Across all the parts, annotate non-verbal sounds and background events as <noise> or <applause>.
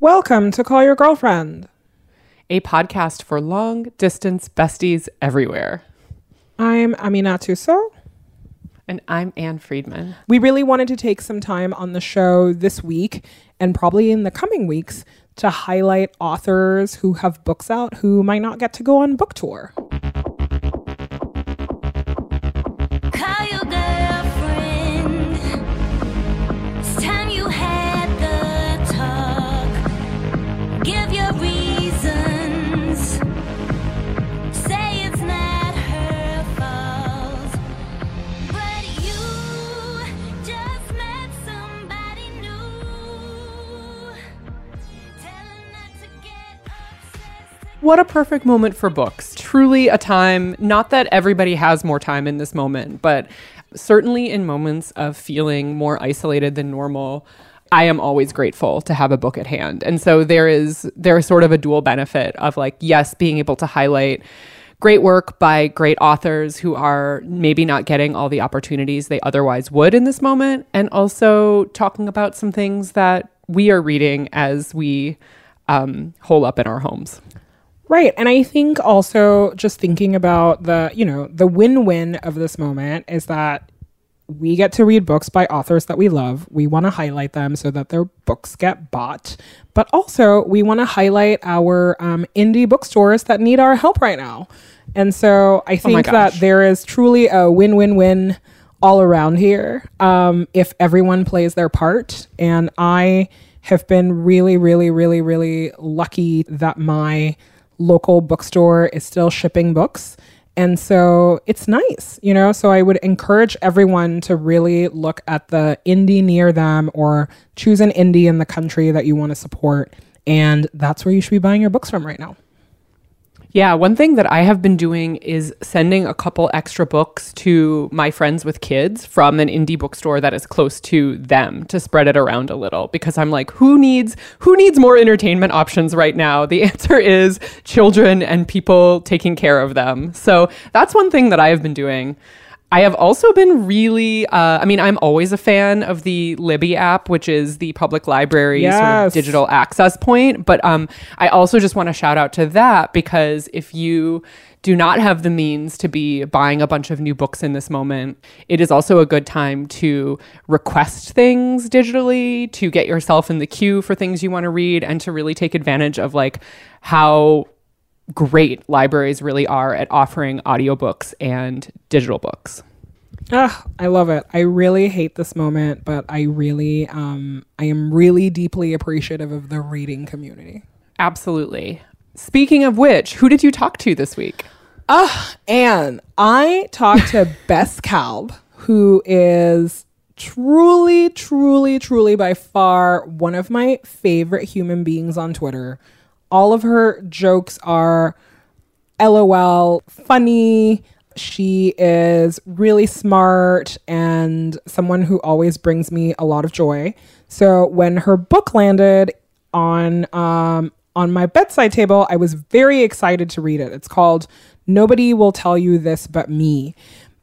Welcome to Call Your Girlfriend. a podcast for long distance besties everywhere. I'm Aminatou Sow. And I'm Ann Friedman. We really wanted to take some time on the show this week and probably in the coming weeks to highlight authors who have books out who might not get to go on book tour. What a perfect moment for books. Truly a time, not that everybody has more time in this moment, but certainly in moments of feeling more isolated than normal. I am always grateful to have a book at hand. And so there is there is sort of a dual benefit of like yes, being able to highlight great work by great authors who are maybe not getting all the opportunities they otherwise would in this moment and also talking about some things that we are reading as we um, hole up in our homes. Right. And I think also just thinking about the, you know, the win win of this moment is that we get to read books by authors that we love. We want to highlight them so that their books get bought. But also, we want to highlight our um, indie bookstores that need our help right now. And so I think that there is truly a win win win all around here um, if everyone plays their part. And I have been really, really, really, really lucky that my local bookstore is still shipping books. And so it's nice, you know? So I would encourage everyone to really look at the indie near them or choose an indie in the country that you want to support. And that's where you should be buying your books from right now. Yeah, one thing that I have been doing is sending a couple extra books to my friends with kids from an indie bookstore that is close to them to spread it around a little because I'm like, who needs who needs more entertainment options right now? The <laughs> answer is children and people taking care of them. So that's one thing that I have been doing. I have also been really, uh, I mean, I'm always a fan of the Libby app, which is the public library sort of digital access point. But um, I also just want to shout out to that because if you do not have the means to be buying a bunch of new books in this moment, it is also a good time to request things digitally, to get yourself in the queue for things you want to read, and to really take advantage of like how great libraries really are at offering audiobooks and digital books. Ah, I love it. I really hate this moment, but I really, um, I am really deeply appreciative of the reading community. Absolutely. Speaking of which, who did you talk to this week? Uh, and I talked to <laughs> Bess Kalb, who is truly, truly, truly by far one of my favorite human beings on Twitter. All of her jokes are LOL, funny. She is really smart and someone who always brings me a lot of joy. So when her book landed on um, on my bedside table, I was very excited to read it. It's called Nobody Will Tell You This But Me.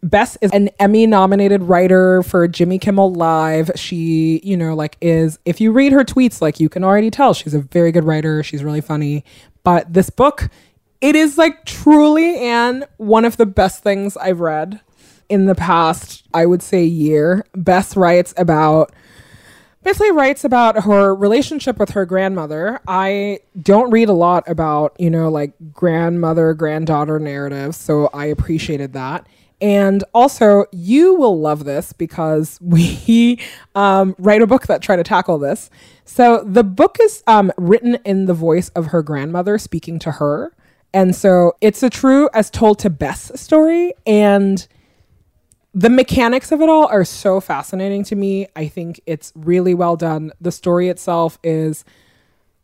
Bess is an Emmy nominated writer for Jimmy Kimmel Live. She, you know, like is if you read her tweets, like you can already tell she's a very good writer. She's really funny. But this book, it is like truly and one of the best things I've read in the past, I would say year. Bess writes about basically writes about her relationship with her grandmother. I don't read a lot about, you know, like grandmother, granddaughter narratives, so I appreciated that. And also, you will love this because <laughs> we um, write a book that try to tackle this. So the book is um, written in the voice of her grandmother speaking to her. And so it's a true as told to Bess story. And the mechanics of it all are so fascinating to me. I think it's really well done. The story itself is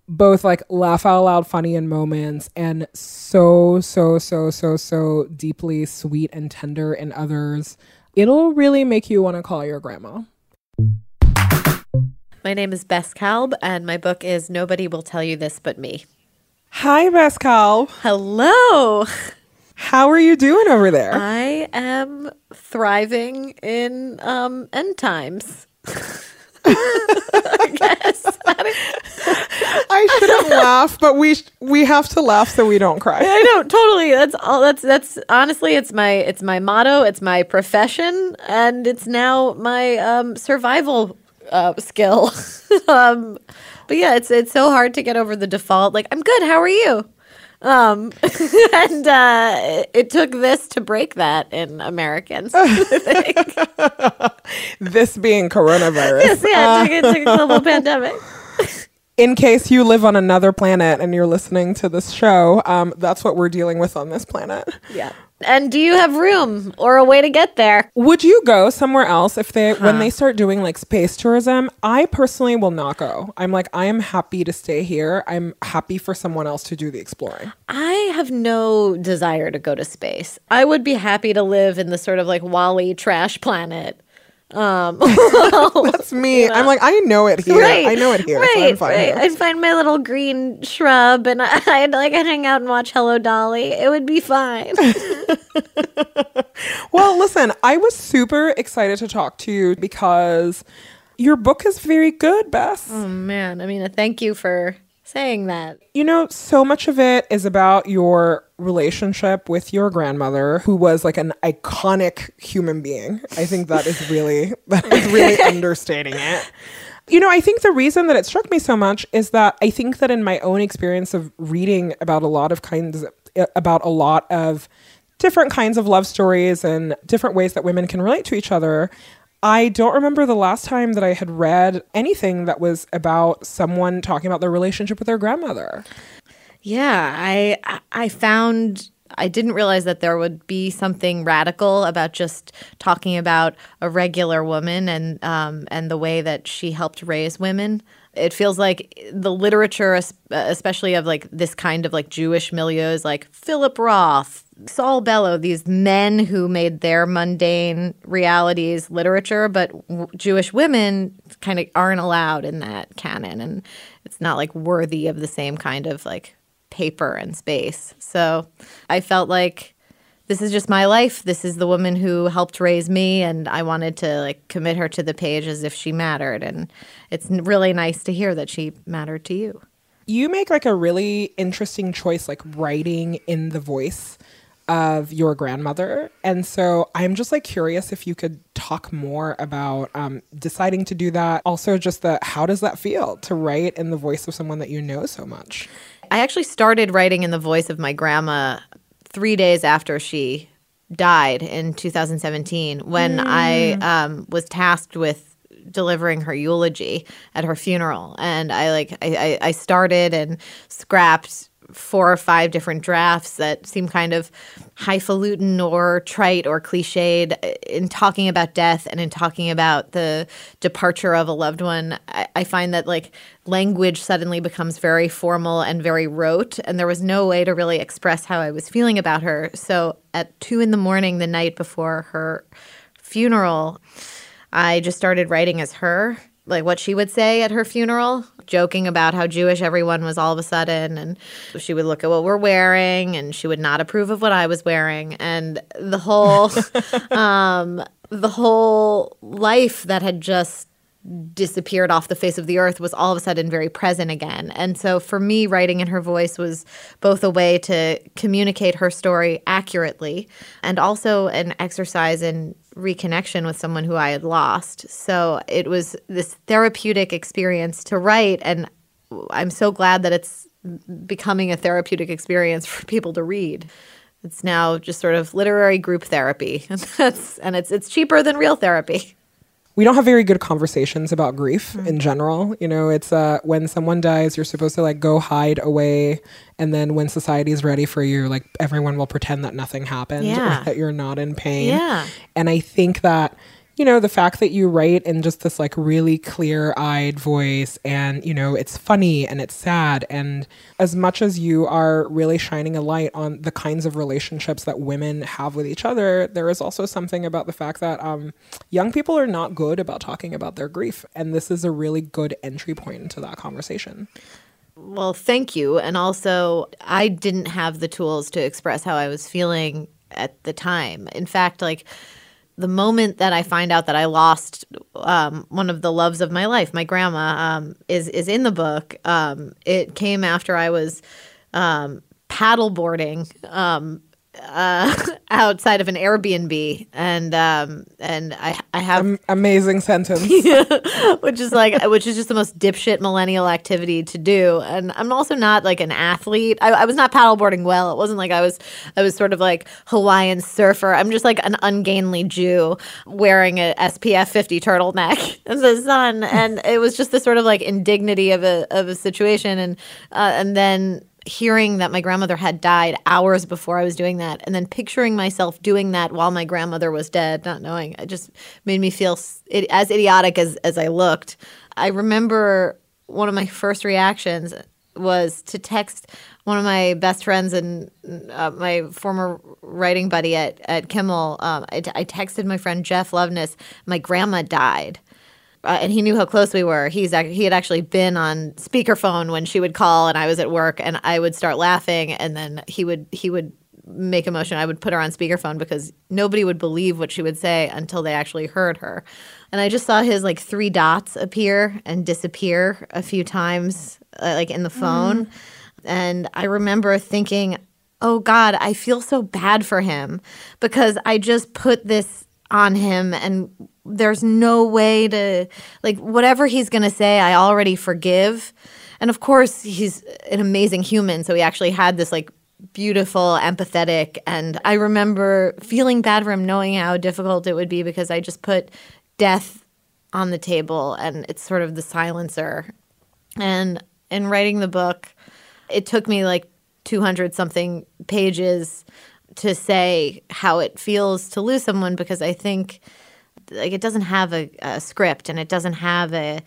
both like laugh out loud funny in moments and so so so so so deeply sweet and tender in others. It'll really make you want to call your grandma. My name is Bess Kalb, and my book is Nobody Will Tell You This But Me. Hi, Pascal. Hello. <laughs> How are you doing over there? I am thriving in um, end times. <laughs> <laughs> I guess. I laugh, but we sh- we have to laugh so we don't cry. I know, totally. That's all. That's that's honestly, it's my it's my motto. It's my profession, and it's now my um, survival uh, skill. <laughs> um, but yeah, it's it's so hard to get over the default. Like, I'm good. How are you? Um, <laughs> and uh, it, took this to break that in Americans. <laughs> This being coronavirus. yeah, it took, it took a global <laughs> pandemic. In case you live on another planet and you're listening to this show, um, that's what we're dealing with on this planet. Yeah. And do you have room or a way to get there? Would you go somewhere else if they when they start doing like space tourism? I personally will not go. I'm like I am happy to stay here. I'm happy for someone else to do the exploring. I have no desire to go to space. I would be happy to live in the sort of like WALL-E trash planet. Um, <laughs> <laughs> That's me. I'm like I know it here. I know it here. so I'm Right, fine right. here. I'd find my little green shrub and I- <laughs> I'd like I'd hang out and watch Hello Dolly. It would be fine. Well, listen, I was super excited to talk to you because your book is very good, Bess. oh man, I mean, thank you for saying that. You know, so much of it is about your relationship with your grandmother, who was like an iconic human being. I think that is really <laughs> that is really <laughs> understating it. You know, I think the reason that it struck me so much is that I think that in my own experience of reading about a lot of kinds uh, about a lot of different kinds of love stories and different ways that women can relate to each other, I don't remember the last time that I had read anything that was about someone talking about their relationship with their grandmother. Yeah, I I- found I didn't realize that there would be something radical about just talking about a regular woman and um, and the way that she helped raise women. It feels like the literature, uh, especially of like this kind of like Jewish milieus, like Philip Roth, Saul Bellow, these men who made their mundane realities literature, but w- Jewish women kind of aren't allowed in that canon, and it's not like worthy of the same kind of like paper and space. So I felt like this is just my life. This is the woman who helped raise me, and I wanted to like commit her to the page as if she mattered. And it's really nice to hear that she mattered to you. You make like a really interesting choice, like writing in the voice of your grandmother. And so I'm just like curious if you could talk more about um, deciding to do that. Also, just the how does that feel to write in the voice of someone that you know so much? I actually started writing in the voice of my grandma three days after she died in 2017 when I um, was tasked with delivering her eulogy at her funeral. And I like I, I started and scrapped four or five different drafts that seem kind of highfalutin or trite or cliched in talking about death and in talking about the departure of a loved one. I, I find that like language suddenly becomes very formal and very rote, and there was no way to really express how I was feeling about her. So at two in the morning, the night before her funeral, I just started writing as her, like what she would say at her funeral, joking about how Jewish everyone was all of a sudden. And she would look at what we're wearing and she would not approve of what I was wearing. And the whole, <laughs> um, the whole life that had just disappeared off the face of the earth was all of a sudden very present again. And so for me, writing in her voice was both a way to communicate her story accurately and also an exercise in reconnection with someone who I had lost. So it was this therapeutic experience to write. And I'm so glad that it's becoming a therapeutic experience <laughs> for people to read. It's now just sort of literary group therapy. <laughs> And it's it's cheaper than real therapy. We don't have very good conversations about grief in general. You know, it's uh, when someone dies, you're supposed to like go hide away, and then when society is ready for you, like everyone will pretend that nothing happened Yeah. that you're not in pain. Yeah. And I think that you know the fact that you write in just this like really clear-eyed voice and you know it's funny and it's sad and as much as you are really shining a light on the kinds of relationships that women have with each other there is also something about the fact that um, young people are not good about talking about their grief and this is a really good entry point into that conversation Well, thank you. And also, I didn't have the tools to express how I was feeling at the time. In fact, like the moment that I find out that I lost um, one of the loves of my life, my grandma, um, is is in the book. Um, it came after I was um, paddleboarding um, uh, <laughs> outside of an Airbnb, and um, and I I have Am- amazing sentence. <laughs> which is like which is just the most dipshit millennial activity to do. And i'm also not like an athlete. I, I was not paddleboarding well. It wasn't like i was i was sort of like hawaiian surfer. I'm just like an ungainly jew wearing a spf 50 turtleneck <laughs> in the sun. And it was just this sort of like indignity of a of a situation. And uh, and then hearing that my grandmother had died hours before I was doing that, and then picturing myself doing that while my grandmother was dead, not knowing, it just made me feel it, as idiotic as as I looked. I remember one of my first reactions was to text one of my best friends and uh, my former writing buddy at at Kimmel. Um, I, I texted my friend Jeff Loveness, "My grandma died." Uh, and he knew how close we were. He's ac- he had actually been on speakerphone when she would call, and I was at work, and I would start laughing, and then he would he would make a motion. I would put her on speakerphone because nobody would believe what she would say until they actually heard her. And I just saw his like three dots appear and disappear a few times, uh, like in the phone, and I remember thinking, "Oh God, I feel so bad for him because I just put this." On him and there's no way to like whatever he's going to say I already forgive. And of course, he's an amazing human, so he actually had this like beautiful, empathetic and I remember feeling bad for him knowing how difficult it would be because I just put death on the table and it's sort of the silencer. And in writing the book, it took me like 200 something pages to say how it feels to lose someone because I think like it doesn't have a, a script and it doesn't have a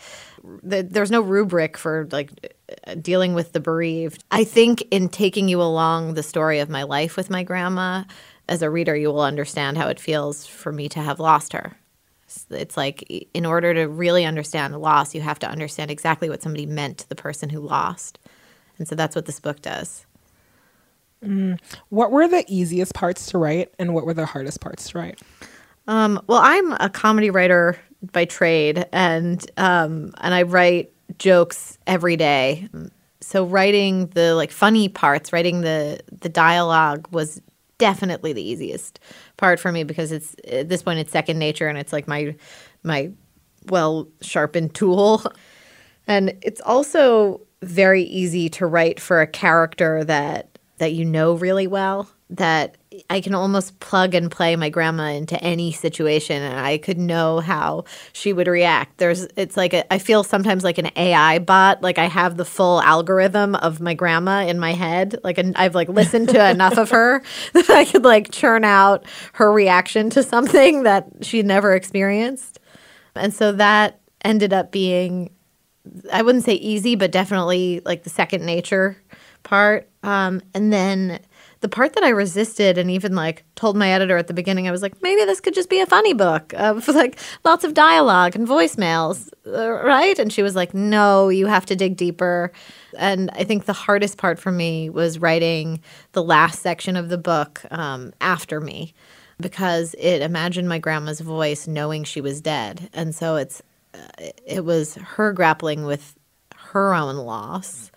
the, there's no rubric for like dealing with the bereaved. I think in taking you along the story of my life with my grandma, as a reader, you will understand how it feels for me to have lost her. It's like in order to really understand loss, you have to understand exactly what somebody meant to the person who lost. And so that's what this book does. What were the easiest parts to write and what were the hardest parts to write? Um, well, I'm a comedy writer by trade, and um, and I write jokes every day. So writing the like funny parts, writing the the dialogue was definitely the easiest part for me because it's at this point it's second nature and it's like my my well sharpened tool. And it's also very easy to write for a character that that you know really well that I can almost plug and play my grandma into any situation and I could know how she would react. There's it's like a, I feel sometimes like an AI bot, like I have the full algorithm of my grandma in my head. Like an, I've like listened to enough of her <laughs> that I could like churn out her reaction to something that she never experienced. And so that ended up being I wouldn't say easy, but definitely like the second nature part. Um, and then the part that I resisted and even like told my editor at the beginning, I was like, maybe this could just be a funny book of <laughs> like lots of dialogue and voicemails, uh, right? And she was like, no, you have to dig deeper. And I think the hardest part for me was writing the last section of the book um, after me because it imagined my grandma's voice knowing she was dead. And so it's it was her grappling with her own loss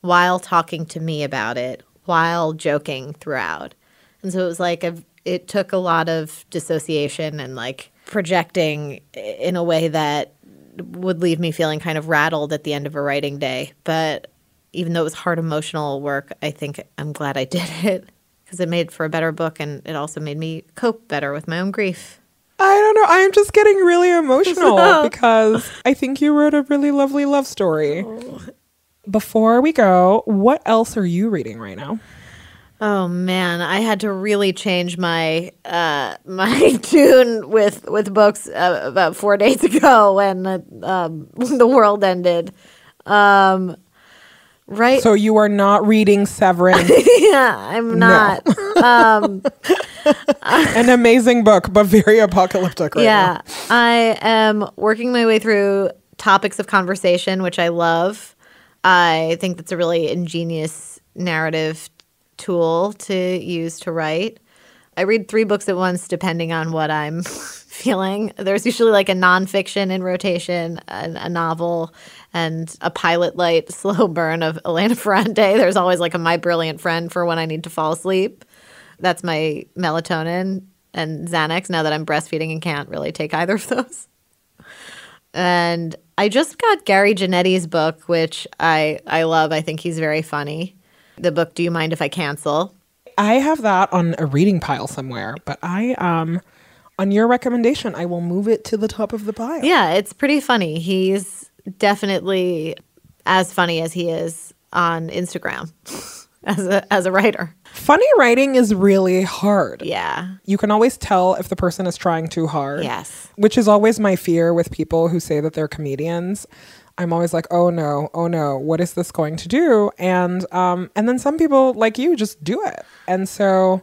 while talking to me about it, while joking throughout. And so it was like a, it took a lot of dissociation and like projecting in a way that would leave me feeling kind of rattled at the end of a writing day. But even though it was hard emotional work, I think I'm glad I <laughs> did it because it made for a better book and it also made me cope better with my own grief. I don't know. I'm just getting really <laughs> emotional oh. because I think you wrote a really lovely love story. Oh. Before we go, what else are you reading right now? Oh man, I had to really change my uh, <laughs> my tune with with books uh, about four days <laughs> ago when uh, um, <laughs> the world ended. Um, right? So you are not reading Severance, yeah, I'm not. Um, an amazing book, but very apocalyptic right yeah, I am working my way through topics of conversation, which I love. I think that's a really ingenious narrative tool to use to write. I read three books at once depending on what I'm <laughs> feeling. There's usually like a nonfiction in rotation, a, a novel, and a pilot light <laughs> slow burn of Elena Ferrante. There's always like a My Brilliant Friend for when I need to fall asleep. That's my melatonin and Xanax now that I'm breastfeeding and can't really take either of <laughs> those. And I just got Gary Janetti's book, which I, I love. I think he's very funny. The book, Do You Mind If I Cancel? I have that on a reading pile somewhere, but I um on your recommendation, I will move it to the top of the pile. Yeah, it's pretty funny. He's definitely as funny as he is on Instagram <laughs> as a as a writer. Funny writing is really hard. Yeah. You can always tell if the person is trying too hard. Yes. Which is always my fear with people who say that they're comedians. I'm always like, oh no, oh no, what is this going to do? And um, and then some people like you just do it. And so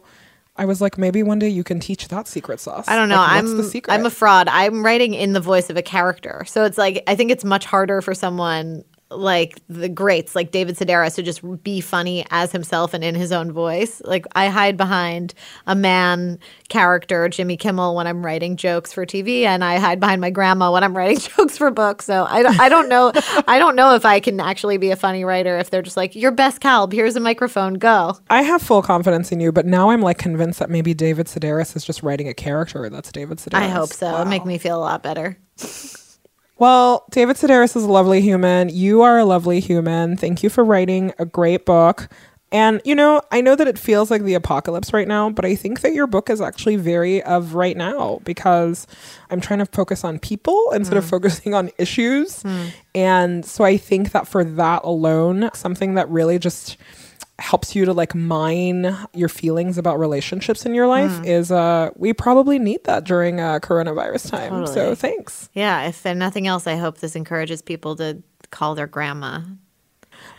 I was like, maybe one day you can teach that secret sauce. I don't know. Like, I'm the secret? I'm a fraud. I'm writing in the voice of a character. So it's like I think it's much harder for someone like the greats like David Sedaris to just be funny as himself and in his own voice. Like I hide behind a man character, Jimmy Kimmel, when I'm writing jokes for TV, and I hide behind my grandma when I'm <laughs> writing jokes for books. So I, don't- I don't know. I don't know if I can actually be a funny writer if they're just like, "Your Bess Kalb, here's a microphone, go." I have full confidence in you, but now I'm like convinced that maybe David Sedaris is just writing a character that's David Sedaris. I hope so. It'll make me feel a lot better. <laughs> Well, David Sedaris is a lovely human. You are a lovely human. Thank you for writing a great book. And, you know, I know that it feels like the apocalypse right now, but I think that your book is actually very of right now because I'm trying to focus on people instead of hmm. focusing on issues. Hmm. And so I think that for that alone, something that really just helps you to like mine your feelings about relationships in your life is uh we probably need that during uh coronavirus time. So thanks. Yeah, if and nothing else, I hope this encourages people to call their grandma.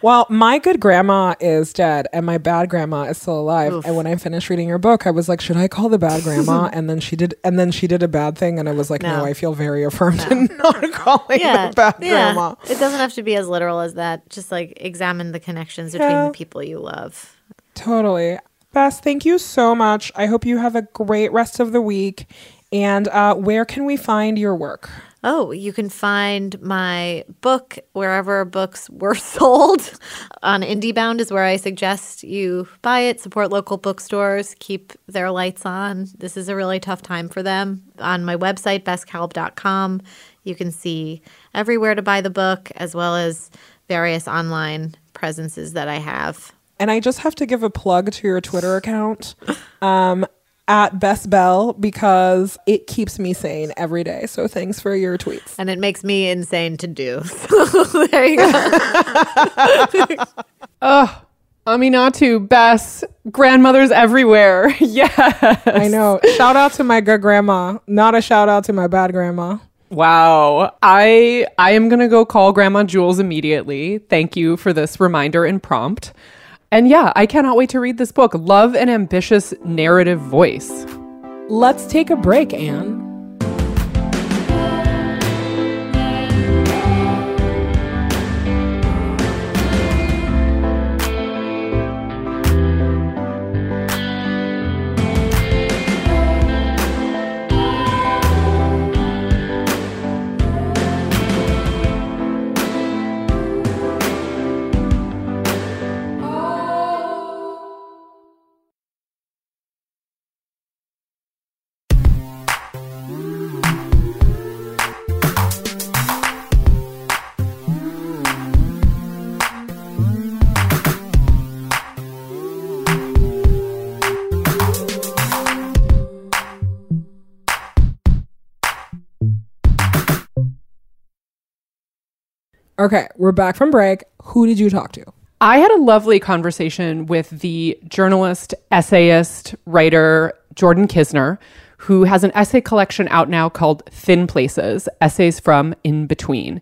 Well, my good grandma is dead and my bad grandma is still alive. Oof. And when I finished reading your book, I was like, should I call the bad grandma? <laughs> and then she did and then she did a bad thing and I was like, no, No. I feel very affirmed in <laughs> not calling Yeah, the bad yeah. grandma. It doesn't have to be as literal as that. Just like examine the connections between Yeah. the people you love. Totally. Bess, thank you so much. I hope you have a great rest of the week. And uh, where can we find your work? Oh, you can find my book wherever books were <laughs> sold. On IndieBound is where I suggest you buy it. Support local bookstores. Keep their lights on. This is a really tough time for them. On my website, besskalb.com, you can see everywhere to buy the book as well as various online presences that I have. And I just have to give a plug to your Twitter account um, at Best Bell because it keeps me sane every day. So thanks for your tweets. And it makes me insane to do. <laughs> So there you go. <laughs> Oh, Aminatou, Bess, grandmothers everywhere. <laughs> yes. I know. Shout out to my good grandma, not a shout out to my bad grandma. Wow. I I am going to go call Grandma Jules immediately. Thank you for this reminder and prompt. And yeah, I cannot wait to read this book. Love an ambitious narrative voice. Let's take a break, Ann. Okay, we're back from break. Who did you talk to? I had a lovely conversation with the journalist, essayist, writer Jordan Kisner, who has an essay collection out now called Thin Places Essays from In Between.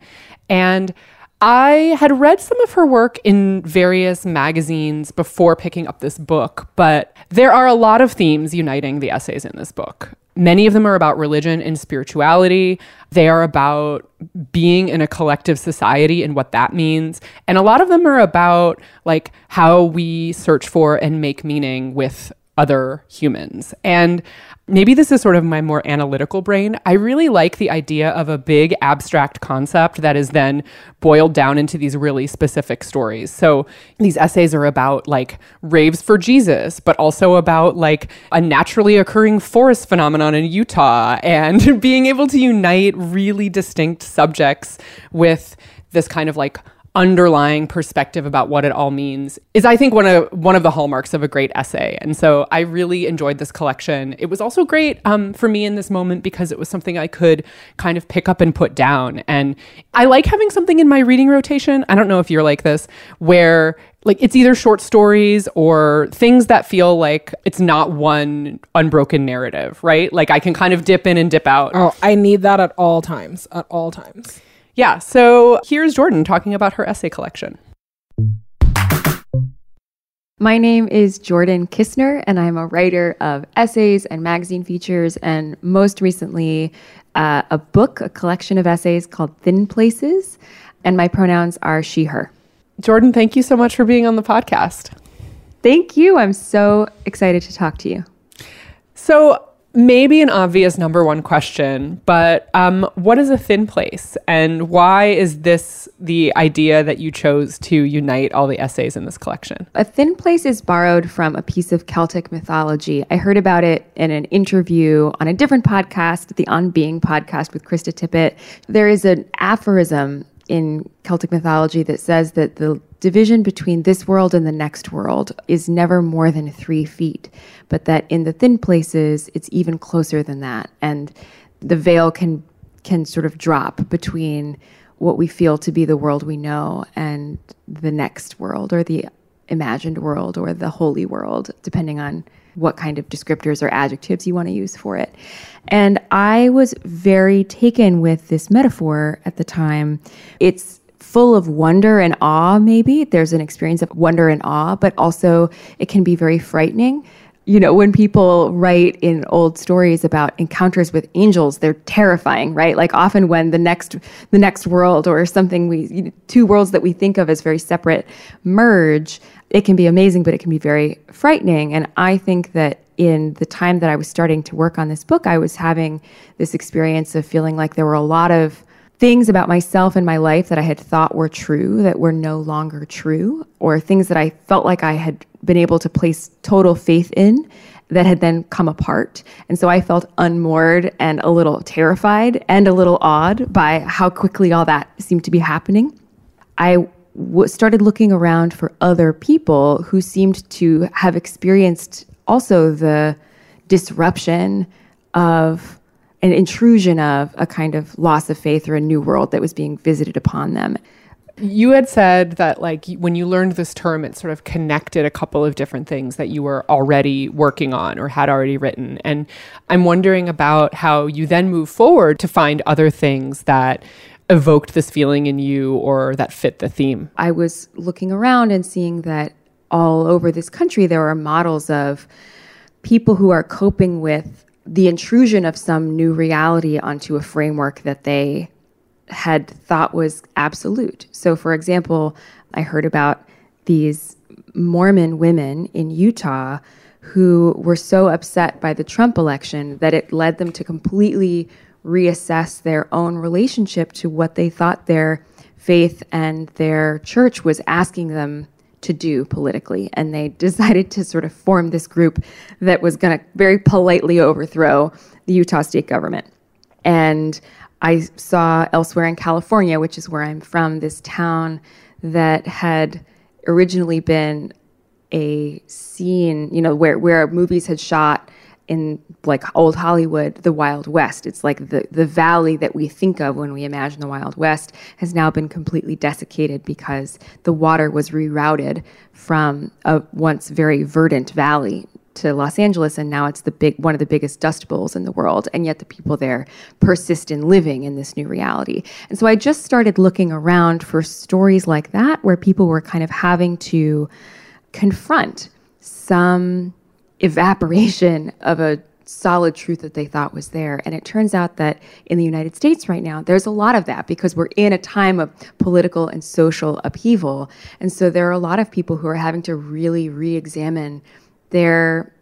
And I had read some of her work in various magazines before picking up this book, but there are a lot of themes uniting the essays in this book. Many of them are about religion and spirituality. They are about being in a collective society and what that means. And a lot of them are about like how we search for and make meaning with other humans. And maybe this is sort of my more analytical brain. I really like the idea of a big abstract concept that is then boiled down into these really specific stories. So these essays are about like raves for Jesus, but also about like a naturally occurring forest phenomenon in Utah and <laughs> being able to unite really distinct subjects with this kind of like underlying perspective about what it all means is I think one of one of the hallmarks of a great essay. And so I really enjoyed this collection. It was also great um, for me in this moment because it was something I could kind of pick up and put down. And I like having something in my reading rotation. I don't know if you're like this, where like it's either short stories or things that feel like it's not one unbroken narrative, right? Like I can kind of dip in and dip out. Oh, I need that at all times. At all times. Yeah, so here's Jordan talking about her essay collection. My name is Jordan Kisner, and I'm a writer of essays and magazine features, and most recently, uh, a book, a collection of essays called Thin Places. And my pronouns are she, her. Jordan, thank you so much for being on the podcast. Thank you. I'm so excited to talk to you. So, maybe an obvious number one question, but um, what is a thin place? And why is this the idea that you chose to unite all the essays in this collection? A thin place is borrowed from a piece of Celtic mythology. I heard about it in an interview on a different podcast, the On Being podcast with Krista Tippett. There is an aphorism in Celtic mythology that says that the division between this world and the next world is never more than three feet, but that in the thin places, it's even closer than that. And the veil can, can sort of drop between what we feel to be the world we know and the next world or the imagined world or the holy world, depending on what kind of descriptors or adjectives you want to use for it. And I was very taken with this metaphor at the time. It's full of wonder and awe, maybe. There's an experience of wonder and awe, but also it can be very frightening. You know, when people write in old stories about encounters with angels, they're terrifying, right? Like often when the next the next world or something we two worlds that we think of as very separate merge, it can be amazing, but it can be very frightening. And I think that in the time that I was starting to work on this book, I was having this experience of feeling like there were a lot of things about myself and my life that I had thought were true that were no longer true, or things that I felt like I had been able to place total faith in that had then come apart. And so I felt unmoored and a little terrified and a little awed by how quickly all that seemed to be happening. I w- started looking around for other people who seemed to have experienced also the disruption of an intrusion of a kind of loss of faith or a new world that was being visited upon them. You had said that, like, when you learned this term, it sort of connected a couple of different things that you were already working on or had already written. And I'm wondering about how you then move forward to find other things that evoked this feeling in you or that fit the theme. I was looking around and seeing that all over this country there are models of people who are coping with the intrusion of some new reality onto a framework that they had thought was absolute. So, for example, I heard about these Mormon women in Utah who were so upset by the Trump election that it led them to completely reassess their own relationship to what they thought their faith and their church was asking them to do politically. And they <laughs> decided to sort of form this group that was going to very politely overthrow the Utah state government. And I saw elsewhere in California, which is where I'm from, this town that had originally been a scene, you know, where, where movies had shot in like old Hollywood, the Wild West. It's like the, the valley that we think of when we imagine the Wild West has now been completely desiccated because the water was rerouted from a once very verdant valley to Los Angeles, and now it's the big one of the biggest dust bowls in the world. And yet the people there persist in living in this new reality. And so I just started looking around for stories like that where people were kind of having to confront some evaporation of a solid truth that they thought was there. And it turns out that in the United States right now, there's a lot of that because we're in a time of political and social upheaval. And so there are a lot of people who are having to really re examine their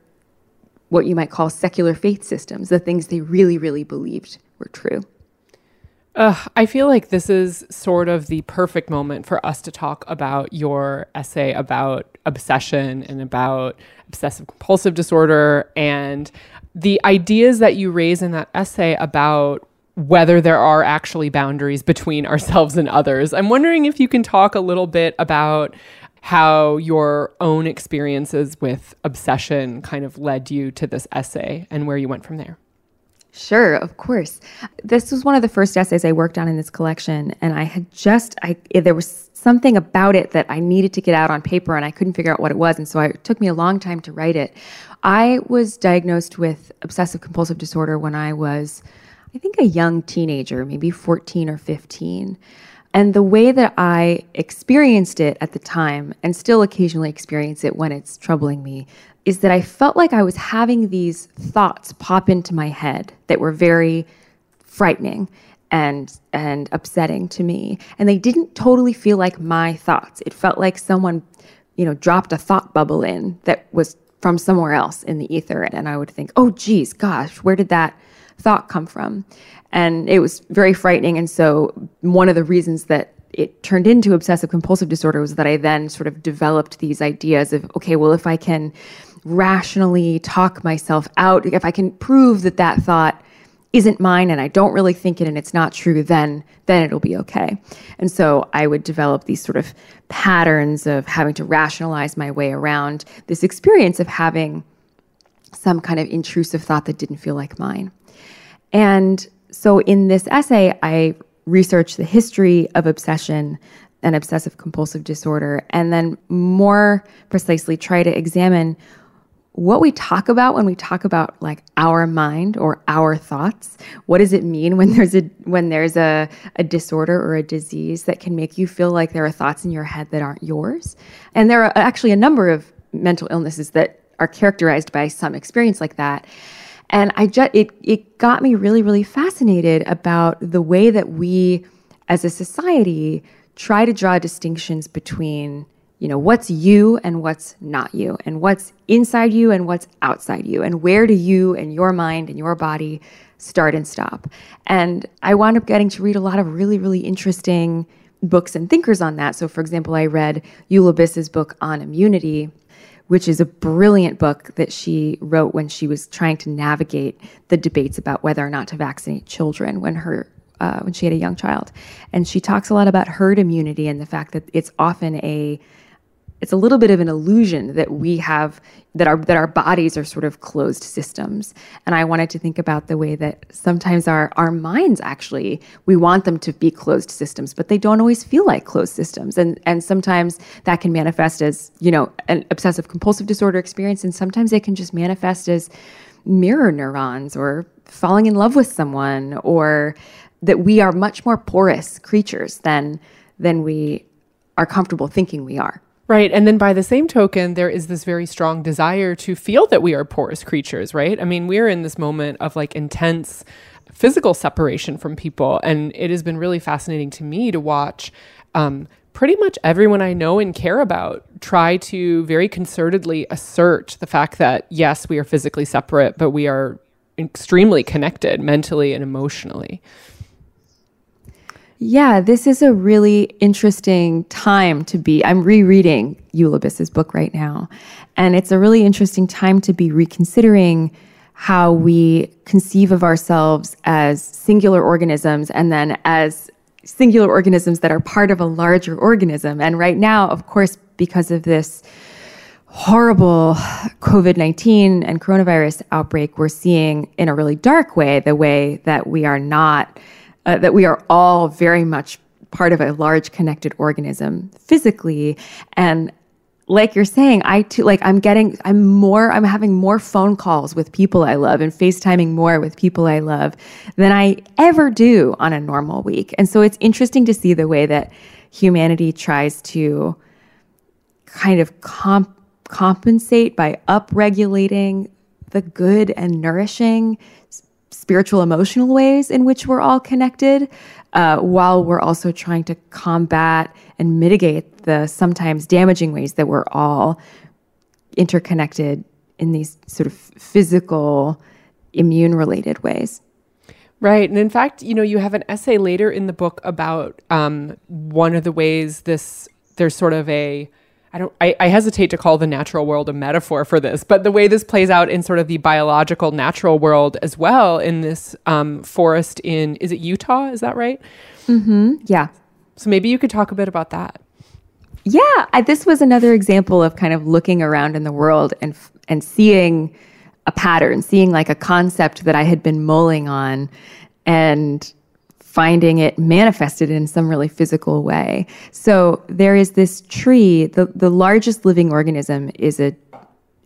what you might call secular faith systems, the things they really, really believed were true. Uh, I feel like this is sort of the perfect moment for us to talk about your essay about obsession and about obsessive compulsive disorder and the ideas that you raise in that essay about whether there are actually boundaries between ourselves and others. I'm wondering if you can talk a little bit about how your own experiences with obsession kind of led you to this essay and where you went from there. Sure, of course. This was one of the first essays I worked on in this collection, and I had just I eh, there was something about it that I needed to get out on paper, and I couldn't figure out what it was, and so it took me a long time to write it. I was diagnosed with obsessive compulsive disorder when I was, I think, a young teenager, maybe fourteen or fifteen. And the way that I experienced it at the time, and still occasionally experience it when it's troubling me, is that I felt like I was having these thoughts pop into my head that were very frightening and and upsetting to me. And they didn't totally feel like my thoughts. It felt like someone you know dropped a thought bubble in that was from somewhere else in the ether. And i would think oh geez gosh where did that thought come from and it was very frightening and so one of the reasons that it turned into obsessive compulsive disorder was that I then sort of developed these ideas of okay, well, if I can rationally talk myself out, if I can prove that that thought isn't mine and I don't really think it and it's not true, then then it'll be okay. And so I would develop these sort of patterns of having to rationalize my way around this experience of having some kind of intrusive thought that didn't feel like mine. And so in this essay, I researched the history of obsession and obsessive compulsive disorder, and then more precisely try to examine what we talk about when we talk about like our mind or our thoughts. What does it mean when there's a when there's a, a disorder or a disease that can make you feel like there are thoughts in your head that aren't yours? And there are actually a number of mental illnesses that are characterized by some experience like that and i just it, it got me really really fascinated about the way that we as a society try to draw distinctions between you know what's you and what's not you and what's inside you and what's outside you and where do you and your mind and your body start and stop. And i wound up getting to read a lot of really really interesting books and thinkers on that. So for example i read eula biss's book on immunity which is a brilliant book that she wrote when she was trying to navigate the debates about whether or not to vaccinate children when her uh, when she had a young child. And she talks a lot about herd immunity and the fact that it's often a it's a little bit of an illusion that we have that our that our bodies are sort of closed systems. And i wanted to think about the way that sometimes our our minds actually we want them to be closed systems but they don't always feel like closed systems. And and sometimes that can manifest as you know an obsessive compulsive disorder experience. And sometimes it can just manifest as mirror neurons or falling in love with someone or that we are much more porous creatures than than we are comfortable thinking we are Right. And then by the same token, there is this very strong desire to feel that we are porous creatures, right? I mean, we're in this moment of like intense physical separation from people. And it has been really fascinating to me to watch um, pretty much everyone I know and care about try to very concertedly assert the fact that, yes, we are physically separate, but we are extremely connected mentally and emotionally. Yeah, this is a really interesting time to be. I'm rereading Eula Biss's book right now, and it's a really interesting time to be reconsidering how we conceive of ourselves as singular organisms and then as singular organisms that are part of a larger organism. And right now, of course, because of this horrible COVID 19 and coronavirus outbreak, we're seeing in a really dark way the way that we are not uh, that we are all very much part of a large connected organism physically. And like you're saying i too like i'm getting i'm more i'm having more phone calls with people i love and facetiming more with people i love than i ever do on a normal week. And so it's interesting to see the way that humanity tries to kind of comp- compensate by upregulating the good and nourishing spiritual emotional ways in which we're all connected uh, while we're also trying to combat and mitigate the sometimes damaging ways that we're all interconnected in these sort of physical, immune related ways. Right. And in fact, you know, you have an essay later in the book about um, one of the ways this, there's sort of a, I don't, I, I hesitate to call the natural world a metaphor for this, but the way this plays out in sort of the biological natural world as well in this um, forest in, is it Utah? Is that right? Mm-hmm. yeah. So maybe you could talk a bit about that. Yeah, I, this was another example of kind of looking around in the world and and seeing a pattern, seeing like a concept that I had been mulling on, and finding it manifested in some really physical way. So there is this tree. the The largest living organism is a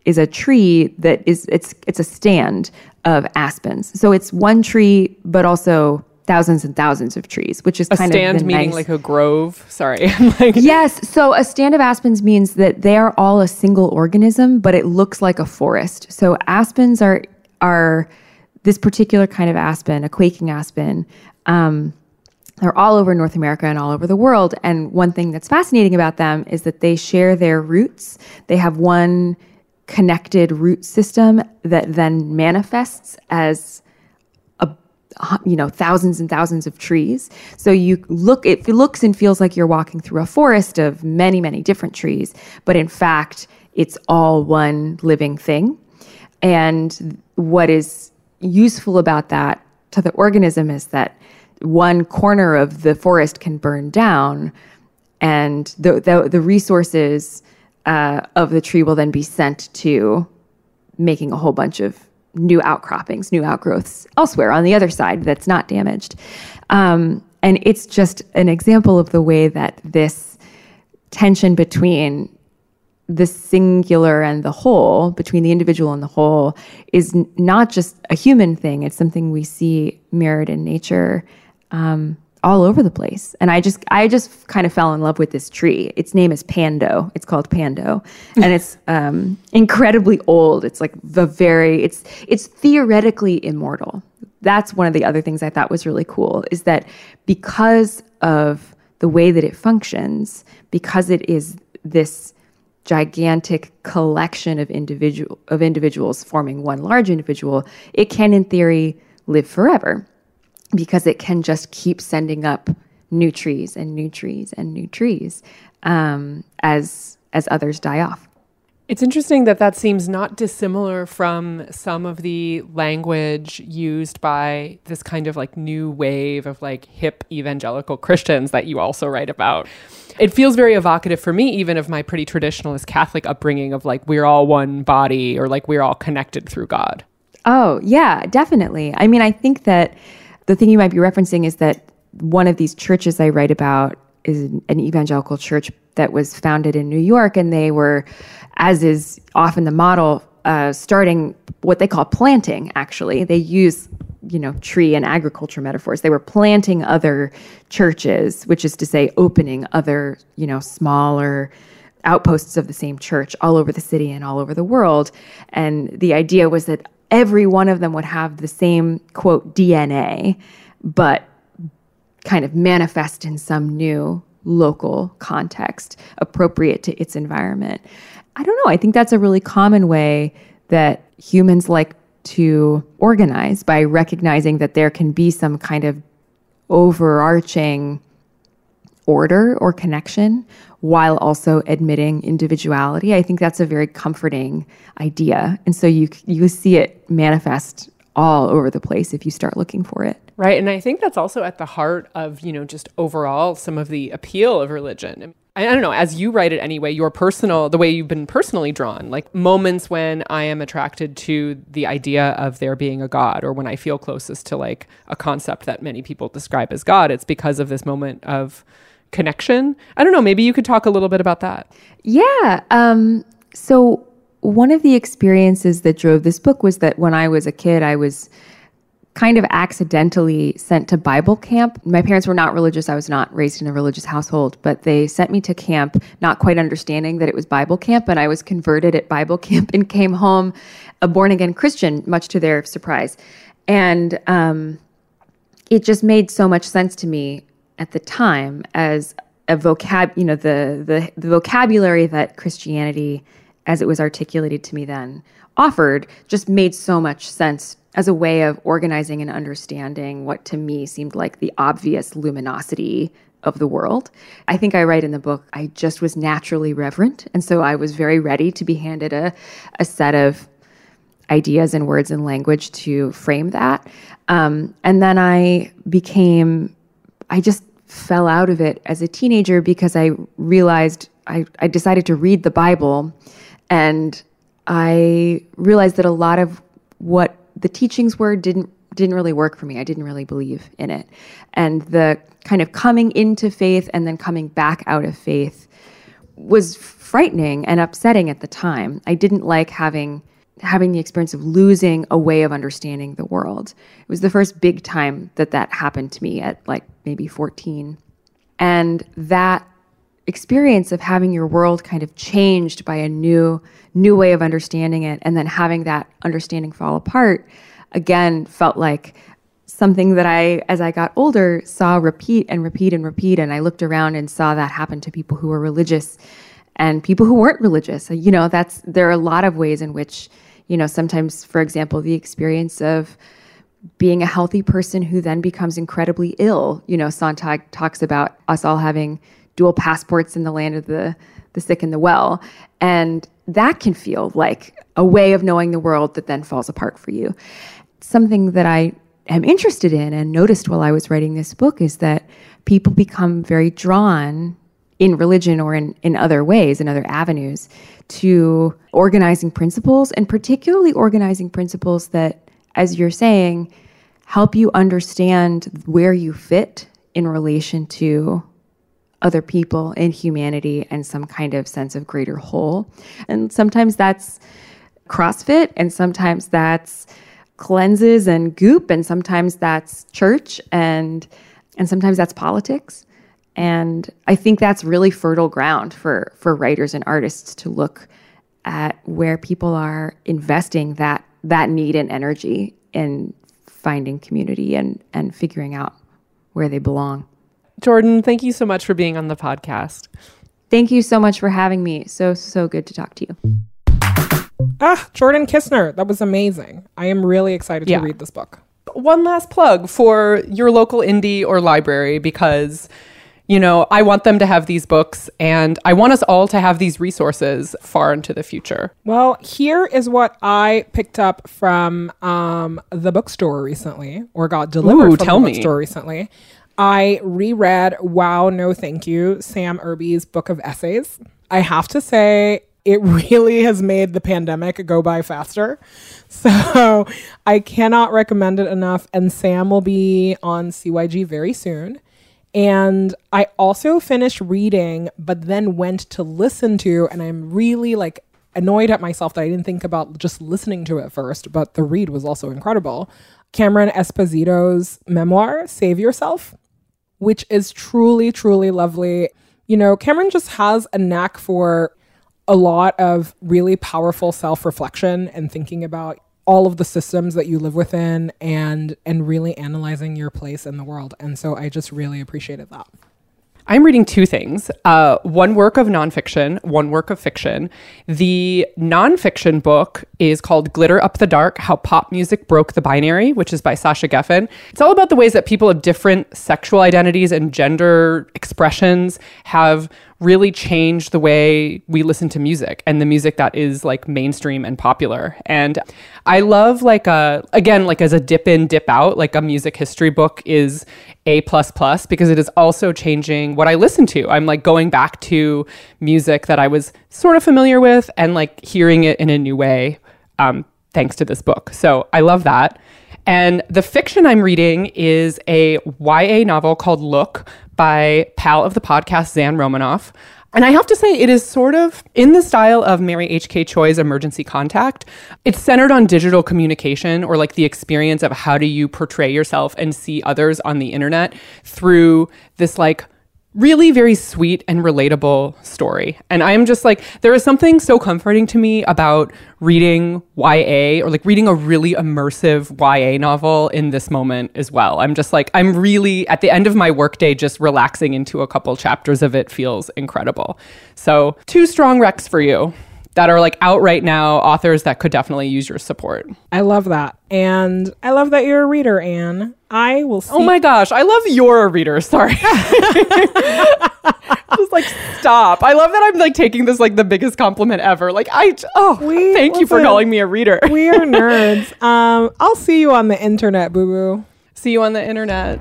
is a tree that is it's it's a stand of aspens. So it's one tree, but also thousands and thousands of trees, which is A kind stand of meaning nice- like a grove. Sorry. <laughs> like, Yes. So a stand of aspens means that they are all a single organism, but it looks like a forest. So aspens are are this particular kind of aspen, a quaking aspen. Um, they're all over North America and all over the world. And one thing that's fascinating about them is that they share their roots. They have one connected root system that then manifests as hu- you know thousands and thousands of trees so you look it looks and feels like you're walking through a forest of many many different trees but in fact it's all one living thing and what is useful about that to the organism is that one corner of the forest can burn down and the the, the resources uh, of the tree will then be sent to making a whole bunch of new outcroppings, new outgrowths elsewhere on the other side that's not damaged. Um, and it's just an example of the way that this tension between the singular and the whole, between the individual and the whole, is n- not just a human thing. It's something we see mirrored in nature um, all over the place. And I just, I just kind of fell in love with this tree. Its name is Pando. It's called Pando, <laughs> and it's um, incredibly old. It's like the very, it's, it's theoretically immortal. That's one of the other things I thought was really cool. Is that because of the way that it functions, because it is this gigantic collection of individual of individuals forming one large individual, it can in theory live forever because it can just keep sending up new trees and new trees and new trees um, as as others die off. It's interesting that that seems not dissimilar from some of the language used by this kind of like new wave of like hip evangelical Christians that you also write about. It feels very evocative for me, even of my pretty traditionalist Catholic upbringing of like, we're all one body or like we're all connected through God. Oh, yeah, definitely. I mean, I think that the thing you might be referencing is that one of these churches I write about is an evangelical church that was founded in New York, and they were, as is often the model, uh, starting what they call planting. Actually, they use you know tree and agriculture metaphors. They were planting other churches, which is to say, opening other you know smaller outposts of the same church all over the city and all over the world. And the idea was that every one of them would have the same quote DNA, but kind of manifest in some new local context appropriate to its environment. I don't know. I think that's a really common way that humans like to organize by recognizing that there can be some kind of overarching order or connection while also admitting individuality. I think that's a very comforting idea. And so you you see it manifest all over the place if you start looking for it. Right. And I think that's also at the heart of, you know, just overall some of the appeal of religion. I, don't know, as you write it anyway, your personal, the way you've been personally drawn, like moments when I am attracted to the idea of there being a God or when I feel closest to like a concept that many people describe as God, it's because of this moment of connection. I don't know, maybe you could talk a little bit about that. Yeah. Um, so one of the experiences that drove this book was that when I was a kid, I was kind of accidentally sent to Bible camp. My parents were not religious. I was not raised in a religious household, but they sent me to camp, not quite understanding that it was Bible camp. And I was converted at Bible <laughs> camp and came home a born again Christian, much to their surprise. And um, it just made so much sense to me at the time as a vocab, you know, the, the, the vocabulary that Christianity as it was articulated to me then, offered just made so much sense as a way of organizing and understanding what to me seemed like the obvious luminosity of the world. I think I write in the book, I just was naturally reverent. And so I was very ready to be handed a, a set of ideas and words and language to frame that. Um, and then I became, I just fell out of it as a teenager because I realized I, I decided to read the Bible and I realized that a lot of what the teachings were didn't didn't really work for me. I didn't really believe in it. And the kind of coming into faith and then coming back out of faith was frightening and upsetting at the time. I didn't like having having the experience of losing a way of understanding the world. It was the first big time that that happened to me at like maybe 14. And that experience of having your world kind of changed by a new new way of understanding it and then having that understanding fall apart again felt like something that I as I got older saw repeat and repeat and repeat and I looked around and saw that happen to people who were religious and people who weren't religious. You know, that's there are a lot of ways in which, you know, sometimes for example, the experience of being a healthy person who then becomes incredibly ill. You know, Sontag talks about us all having dual passports in the land of the the sick and the well, and that can feel like a way of knowing the world that then falls apart for you. Something that I am interested in and noticed while I was writing this book is that people become very drawn in religion or in, in other ways, in other avenues, to organizing principles, and particularly organizing principles that, as you're saying, help you understand where you fit in relation to other people in humanity and some kind of sense of greater whole. And sometimes that's CrossFit, and sometimes that's cleanses and goop, and sometimes that's church, and and sometimes that's politics. And I think that's really fertile ground for for writers and artists to look at where people are investing that that need and energy in finding community and and figuring out where they belong. Jordan, thank you so much for being on the podcast. Thank you so much for having me. So so good to talk to you. Ah, Jordan Kisner. That was amazing. I am really excited Yeah. to read this book. One last plug for your local indie or library because you know, I want them to have these books and I want us all to have these resources far into the future. Well, here is what I picked up from um, the bookstore recently, or got delivered Ooh, from tell the me. bookstore recently. I reread Wow, No Thank You, Sam Irby's book of essays. I have to say, it <laughs> really has made the pandemic go by faster. <laughs> So I cannot recommend it enough. And Sam will be on CYG very soon. And I also finished reading, but then went to listen to, and I'm really like annoyed at myself that I didn't think about just listening to it first, but the read was also incredible. Cameron Esposito's memoir, Save Yourself, which is truly, truly lovely. You know, Cameron just has a knack for a lot of really powerful self-reflection and thinking about all of the systems that you live within and and really analyzing your place in the world. And so I just really appreciated that. I'm reading two things uh, one work of nonfiction, one work of fiction. The nonfiction book is called Glitter Up the Dark How Pop Music Broke the Binary, which is by Sasha Geffen. It's all about the ways that people of different sexual identities and gender expressions have really changed the way we listen to music and the music that is like mainstream and popular. And I love like a again like as a dip in dip out like a music history book is a plus plus because it is also changing what I listen to. I'm like going back to music that I was sort of familiar with and like hearing it in a new way um, thanks to this book. So I love that. And the fiction I'm reading is a YA novel called Look by pal of the podcast, Zan Romanoff. And I have to say, it is sort of in the style of Mary H.K. Choi's Emergency Contact. It's centered on digital communication or like the experience of how do you portray yourself and see others on the internet through this like really very sweet and relatable story. And I am just like, there is something so comforting to me about reading YA or like reading a really immersive YA novel in this moment as well. I'm just like, I'm really at the end of my workday, just relaxing into a couple chapters of it feels incredible. So, two strong recs for you. That are like out right now, authors that could definitely use your support. I love that. And I love that you're a reader, Ann. I will see. Oh my gosh, I love you're a reader. Sorry. <laughs> Just like stop. I love that I'm like taking this like the biggest compliment ever. Like I oh We- thank you for calling me a reader. We are <laughs> nerds. Um, I'll see you on the internet, boo boo. See you on the internet.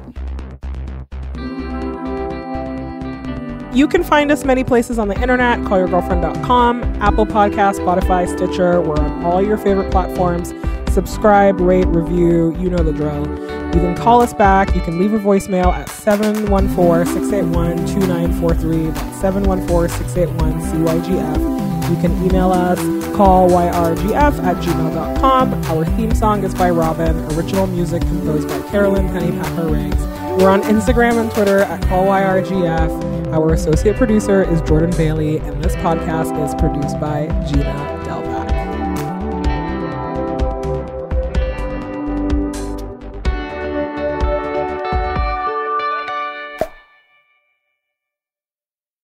You can find us many places on the internet, callyourgirlfriend.com, Apple Podcast, Spotify, Stitcher. We're on all your favorite platforms. Subscribe, rate, review, you know the drill. You can call us back. You can leave a voicemail at 714-681-2943. That's 714-681-CYGF. You can email us, call YRGF at gmail.com. Our theme song is by Robyn. Original music composed by Carolyn Penny Pennypacker Riggs. We're on Instagram and Twitter at callyrgf. Our associate producer is Jordan Bailey, and this podcast is produced by Gina